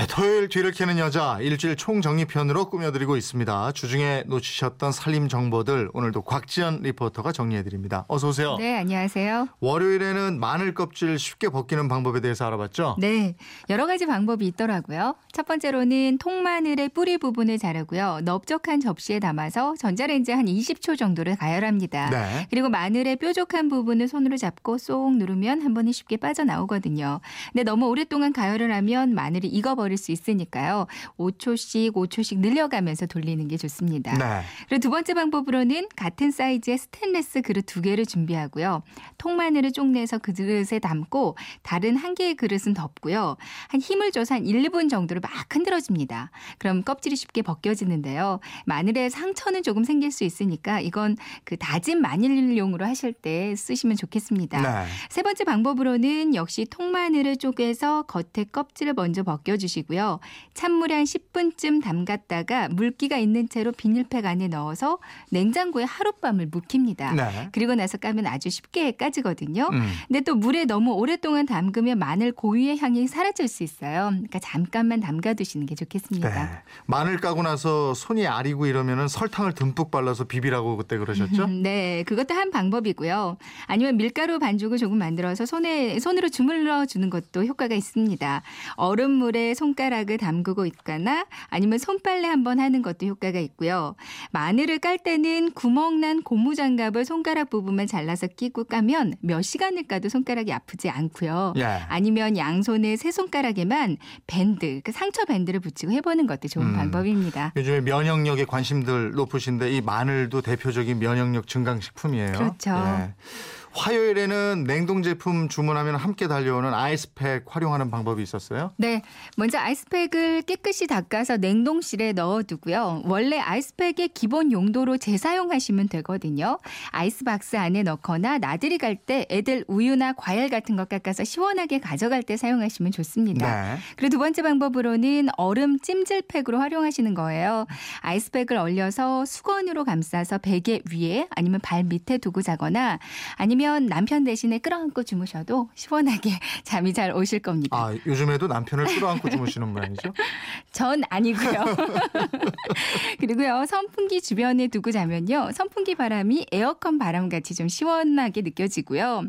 네, 토요일 뒤를 캐는 여자 일주일 총정리편으로 꾸며드리고 있습니다. 주중에 놓치셨던 살림 정보들 오늘도 곽지연 리포터가 정리해드립니다. 어서 오세요. 네, 안녕하세요. 월요일에는 마늘 껍질 쉽게 벗기는 방법에 대해서 알아봤죠? 네, 여러 가지 방법이 있더라고요. 첫 번째로는 통마늘의 뿌리 부분을 자르고요. 넓적한 접시에 담아서 전자레인지 한 20초 정도를 가열합니다. 네. 그리고 마늘의 뾰족한 부분을 손으로 잡고 쏙 누르면 한 번에 쉽게 빠져나오거든요. 근데 너무 오랫동안 가열을 하면 마늘이 익어버릴 수 있으니까요. 5초씩 5초씩 늘려가면서 돌리는 게 좋습니다. 네. 그리고 두 번째 방법으로는 같은 사이즈의 스테인레스 그릇 두 개를 준비하고요. 통마늘을 쪽내서 그 그릇에 담고 다른 한 개의 그릇은 덮고요. 한 힘을 줘서 한 1분 정도를 막 흔들어줍니다. 그럼 껍질이 쉽게 벗겨지는데요. 마늘에 상처는 조금 생길 수 있으니까 이건 그 다진 마늘용으로 하실 때 쓰시면 좋겠습니다. 네. 세 번째 방법으로는 역시 통마늘을 쪼개서 겉에 껍질을 먼저 벗겨주시고 요. 찬물에 한 10분쯤 담갔다가 물기가 있는 채로 비닐팩 안에 넣어서 냉장고에 하룻밤을 묵힙니다. 네. 그리고 나서 까면 아주 쉽게 까지거든요. 음. 근데 또 물에 너무 오랫동안 담그면 마늘 고유의 향이 사라질 수 있어요. 그러니까 잠깐만 담가 두시는 게 좋겠습니다. 네. 마늘 까고 나서 손이 아리고 이러면은 설탕을 듬뿍 발라서 비비라고 그때 그러셨죠? 네, 그것도 한 방법이고요. 아니면 밀가루 반죽을 조금 만들어서 손에 손으로 주물러 주는 것도 효과가 있습니다. 얼음물에 손 가락을 담그고 있거나 아니면 손빨래 한번 하는 것도 효과가 있고요. 마늘을 깔 때는 구멍난 고무장갑을 손가락 부분만 잘라서 끼고 까면 몇 시간을 까도 손가락이 아프지 않고요. 예. 아니면 양손에 세 손가락에만 밴드, 그 상처 밴드를 붙이고 해보는 것도 좋은 음. 방법입니다. 요즘에 면역력에 관심들 높으신데 이 마늘도 대표적인 면역력 증강식품이에요. 그렇죠. 예. 화요일에는 냉동 제품 주문하면 함께 달려오는 아이스팩 활용하는 방법이 있었어요. 네. 먼저 아이스팩을 깨끗이 닦아서 냉동실에 넣어두고요. 원래 아이스팩의 기본 용도로 재사용하시면 되거든요. 아이스박스 안에 넣거나 나들이 갈 때 애들 우유나 과일 같은 것 깎아서 시원하게 가져갈 때 사용하시면 좋습니다. 네. 그리고 두 번째 방법으로는 얼음 찜질팩으로 활용하시는 거예요. 아이스팩을 얼려서 수건으로 감싸서 베개 위에 아니면 발 밑에 두고 자거나 아니면 남편 대신에 끌어안고 주무셔도 시원하게 잠이 잘 오실 겁니다. 아 요즘에도 남편을 끌어안고 주무시는 모양이죠? 전 아니고요. 그리고요 선풍기 주변에 두고 자면요 선풍기 바람이 에어컨 바람같이 좀 시원하게 느껴지고요.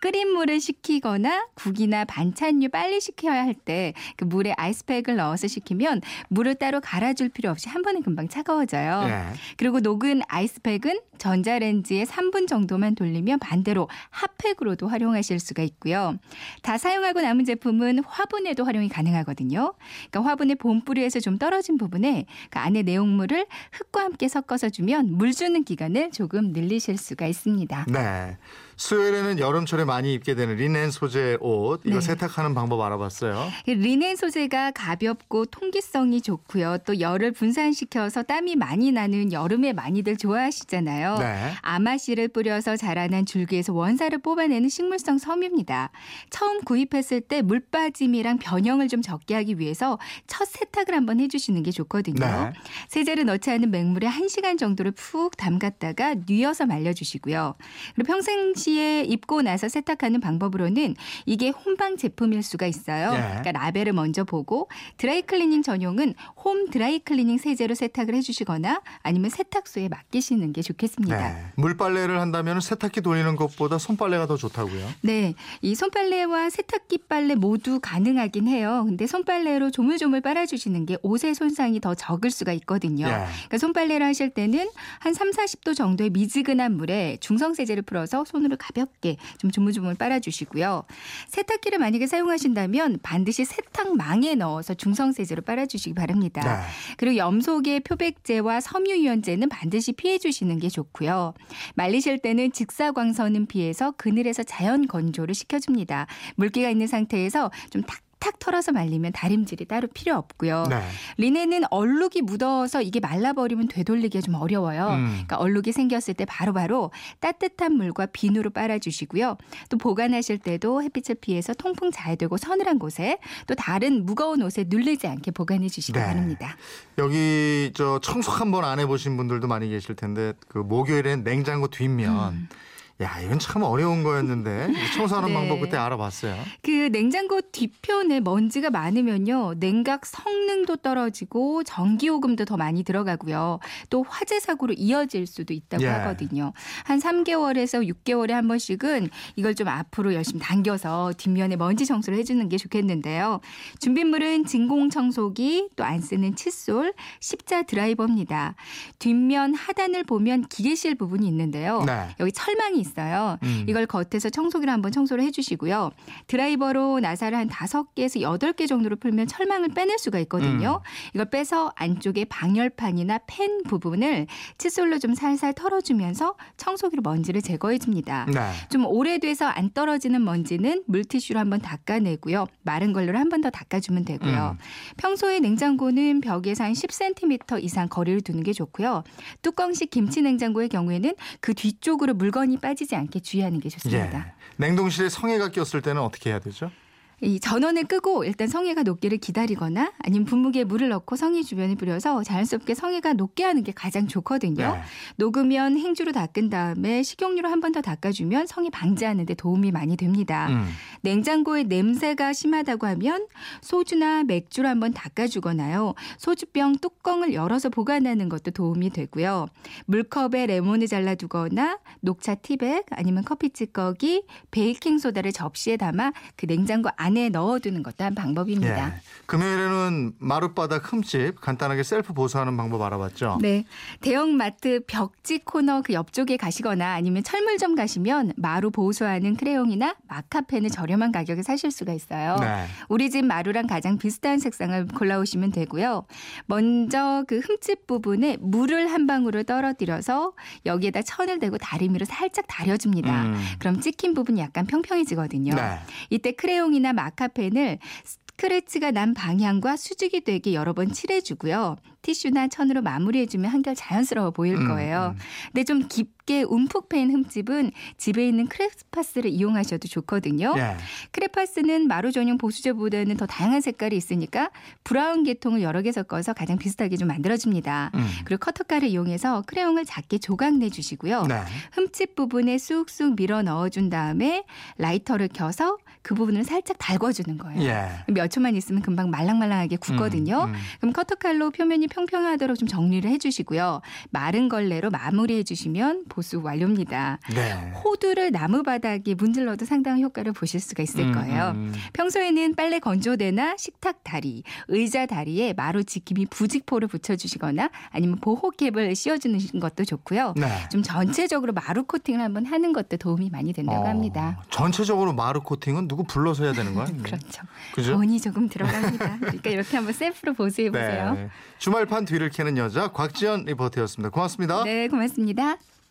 끓인 물을 식히거나 국이나 반찬류 빨리 식혀야 할 때 그 물에 아이스팩을 넣어서 식히면 물을 따로 갈아줄 필요 없이 한 번에 금방 차가워져요. 예. 그리고 녹은 아이스팩은 전자레인지에 3분 정도만 돌리면 반대 로 핫팩으로도 활용하실 수가 있고요. 다 사용하고 남은 제품은 화분에도 활용이 가능하거든요. 그러니까 화분의 본뿌리에서 좀 떨어진 부분에 그 안에 내용물을 흙과 함께 섞어서 주면 물 주는 기간을 조금 늘리실 수가 있습니다. 네. 수요일에는 여름철에 많이 입게 되는 리넨 소재 옷 이거 네. 세탁하는 방법 알아봤어요. 이 리넨 소재가 가볍고 통기성이 좋고요. 또 열을 분산시켜서 땀이 많이 나는 여름에 많이들 좋아하시잖아요. 네. 아마씨를 뿌려서 자라난 줄기에서 원사를 뽑아내는 식물성 섬유입니다. 처음 구입했을 때 물빠짐이랑 변형을 좀 적게 하기 위해서 첫 세탁을 한번 해주시는 게 좋거든요. 네. 세제를 넣지 않은 맹물에 1시간 정도를 푹 담갔다가 뉘어서 말려주시고요. 그리고 평상시 에 입고 나서 세탁하는 방법으로는 이게 혼방 제품일 수가 있어요. 예. 그러니까 라벨을 먼저 보고 드라이클리닝 전용은 홈 드라이클리닝 세제로 세탁을 해주시거나 아니면 세탁소에 맡기시는 게 좋겠습니다. 네. 물빨래를 한다면 세탁기 돌리는 것보다 손빨래가 더 좋다고요. 네, 이 손빨래와 세탁기 빨래 모두 가능하긴 해요. 근데 손빨래로 조물조물 빨아주시는 게 옷의 손상이 더 적을 수가 있거든요. 예. 그러니까 손빨래를 하실 때는 한 3, 40도 정도의 미지근한 물에 중성 세제를 풀어서 손으로 가볍게 좀 조물조물 빨아주시고요. 세탁기를 만약에 사용하신다면 반드시 세탁망에 넣어서 중성 세제로 빨아주시기 바랍니다. 네. 그리고 염소계 표백제와 섬유유연제는 반드시 피해 주시는 게 좋고요. 말리실 때는 직사광선은 피해서 그늘에서 자연 건조를 시켜줍니다. 물기가 있는 상태에서 좀 탁 탁 털어서 말리면 다림질이 따로 필요 없고요. 네. 리넨은 얼룩이 묻어서 이게 말라버리면 되돌리기가 좀 어려워요. 음. 그러니까 얼룩이 생겼을 때 바로 바로 따뜻한 물과 비누로 빨아주시고요. 또 보관하실 때도 햇빛을 피해서 통풍 잘 되고 서늘한 곳에 또 다른 무거운 옷에 눌리지 않게 보관해 주시기 네. 바랍니다. 여기 저 청소 한번 안 해보신 분들도 많이 계실 텐데 그 목요일엔 냉장고 뒷면 야 이건 참 어려운 거였는데 청소하는 네. 방법 그때 알아봤어요. 그 냉장고 뒤편에 먼지가 많으면요. 냉각 성능도 떨어지고 전기요금도 더 많이 들어가고요. 또 화재 사고로 이어질 수도 있다고 예. 하거든요. 한 3개월에서 6개월에 한 번씩은 이걸 좀 앞으로 열심히 당겨서 뒷면에 먼지 청소를 해 주는 게 좋겠는데요. 준비물은 진공 청소기, 또 안 쓰는 칫솔, 십자 드라이버입니다. 뒷면 하단을 보면 기계실 부분이 있는데요. 네. 여기 철망이 있어요. 음. 이걸 겉에서 청소기로 한번 청소를 해주시고요. 드라이버로 나사를 한 다섯 개에서 여덟 개 정도로 풀면 철망을 빼낼 수가 있거든요. 이걸 빼서 안쪽에 방열판이나 팬 부분을 칫솔로 좀 살살 털어주면서 청소기로 먼지를 제거해줍니다. 네. 좀 오래돼서 안 떨어지는 먼지는 물티슈로 한번 닦아내고요. 마른 걸로 한번 더 닦아주면 되고요. 평소에 냉장고는 벽에서 한 10cm 이상 거리를 두는 게 좋고요. 뚜껑식 김치 냉장고의 경우에는 그 뒤쪽으로 물건이 빠지 지 않게 주의하는 게 좋습니다. 예. 냉동실에 성에가 꼈을 때는 어떻게 해야 되죠? 이 전원을 끄고 일단 성에가 녹기를 기다리거나 아니면 분무기에 물을 넣고 성에 주변에 뿌려서 자연스럽게 성에가 녹게 하는 게 가장 좋거든요. 네. 녹으면 행주로 닦은 다음에 식용유로 한 번 더 닦아주면 성에 방지하는 데 도움이 많이 됩니다. 음. 냉장고에 냄새가 심하다고 하면 소주나 맥주로 한번 닦아주거나요. 소주병 뚜껑을 열어서 보관하는 것도 도움이 되고요. 물컵에 레몬을 잘라두거나 녹차 티백 아니면 커피 찌꺼기, 베이킹 소다를 접시에 담아 그 냉장고 안에 넣어두는 것도 한 방법입니다. 예. 금요일에는 마룻바닥 흠집 간단하게 셀프 보수하는 방법 알아봤죠. 네. 대형마트 벽지 코너 그 옆쪽에 가시거나 아니면 철물점 가시면 마루 보수하는 크레용이나 마카펜을 저렴한 가격에 사실 수가 있어요. 네. 우리 집 마루랑 가장 비슷한 색상을 골라오시면 되고요. 먼저 그 흠집 부분에 물을 한 방울을 떨어뜨려서 여기에다 천을 대고 다리미로 살짝 다려줍니다. 음. 그럼 찍힌 부분이 약간 평평해지거든요. 네. 이때 크레용이나 마카펜을 스크래치가 난 방향과 수직이 되게 여러 번 칠해주고요. 티슈나 천으로 마무리해주면 한결 자연스러워 보일 음, 거예요. 음. 근데 좀 깊게 움푹 패인 흠집은 집에 있는 크레파스를 이용하셔도 좋거든요. 예. 크레파스는 마루 전용 보수제보다는 더 다양한 색깔이 있으니까 브라운 계통을 여러 개 섞어서 가장 비슷하게 좀 만들어줍니다. 음. 그리고 커터칼을 이용해서 크레용을 작게 조각 내 주시고요. 네. 흠집 부분에 쑥쑥 밀어 넣어준 다음에 라이터를 켜서 그 부분을 살짝 달궈주는 거예요. 예. 몇 초만 있으면 금방 말랑말랑하게 굳거든요. 음, 음. 그럼 커터칼로 표면이 평평하도록 좀 정리를 해주시고요. 마른 걸레로 마무리해 주시면 보수 완료입니다. 네. 호두를 나무 바닥에 문질러도 상당한 효과를 보실 수가 있을 음, 거예요. 음. 평소에는 빨래 건조대나 식탁 다리, 의자 다리에 마루 지킴이 부직포를 붙여주시거나 아니면 보호캡을 씌워주는 것도 좋고요. 네. 좀 전체적으로 마루 코팅을 한번 하는 것도 도움이 많이 된다고 어, 합니다. 전체적으로 마루 코팅은 누구 불러서 해야 되는 거야? 그렇죠. 그죠? 돈이 조금 들어갑니다. 그러니까 이렇게 한번 셀프로 보수해 보세요. 네. 주말 판 뒤를 캐는 여자 곽지연 리포터였습니다. 고맙습니다. 네, 고맙습니다.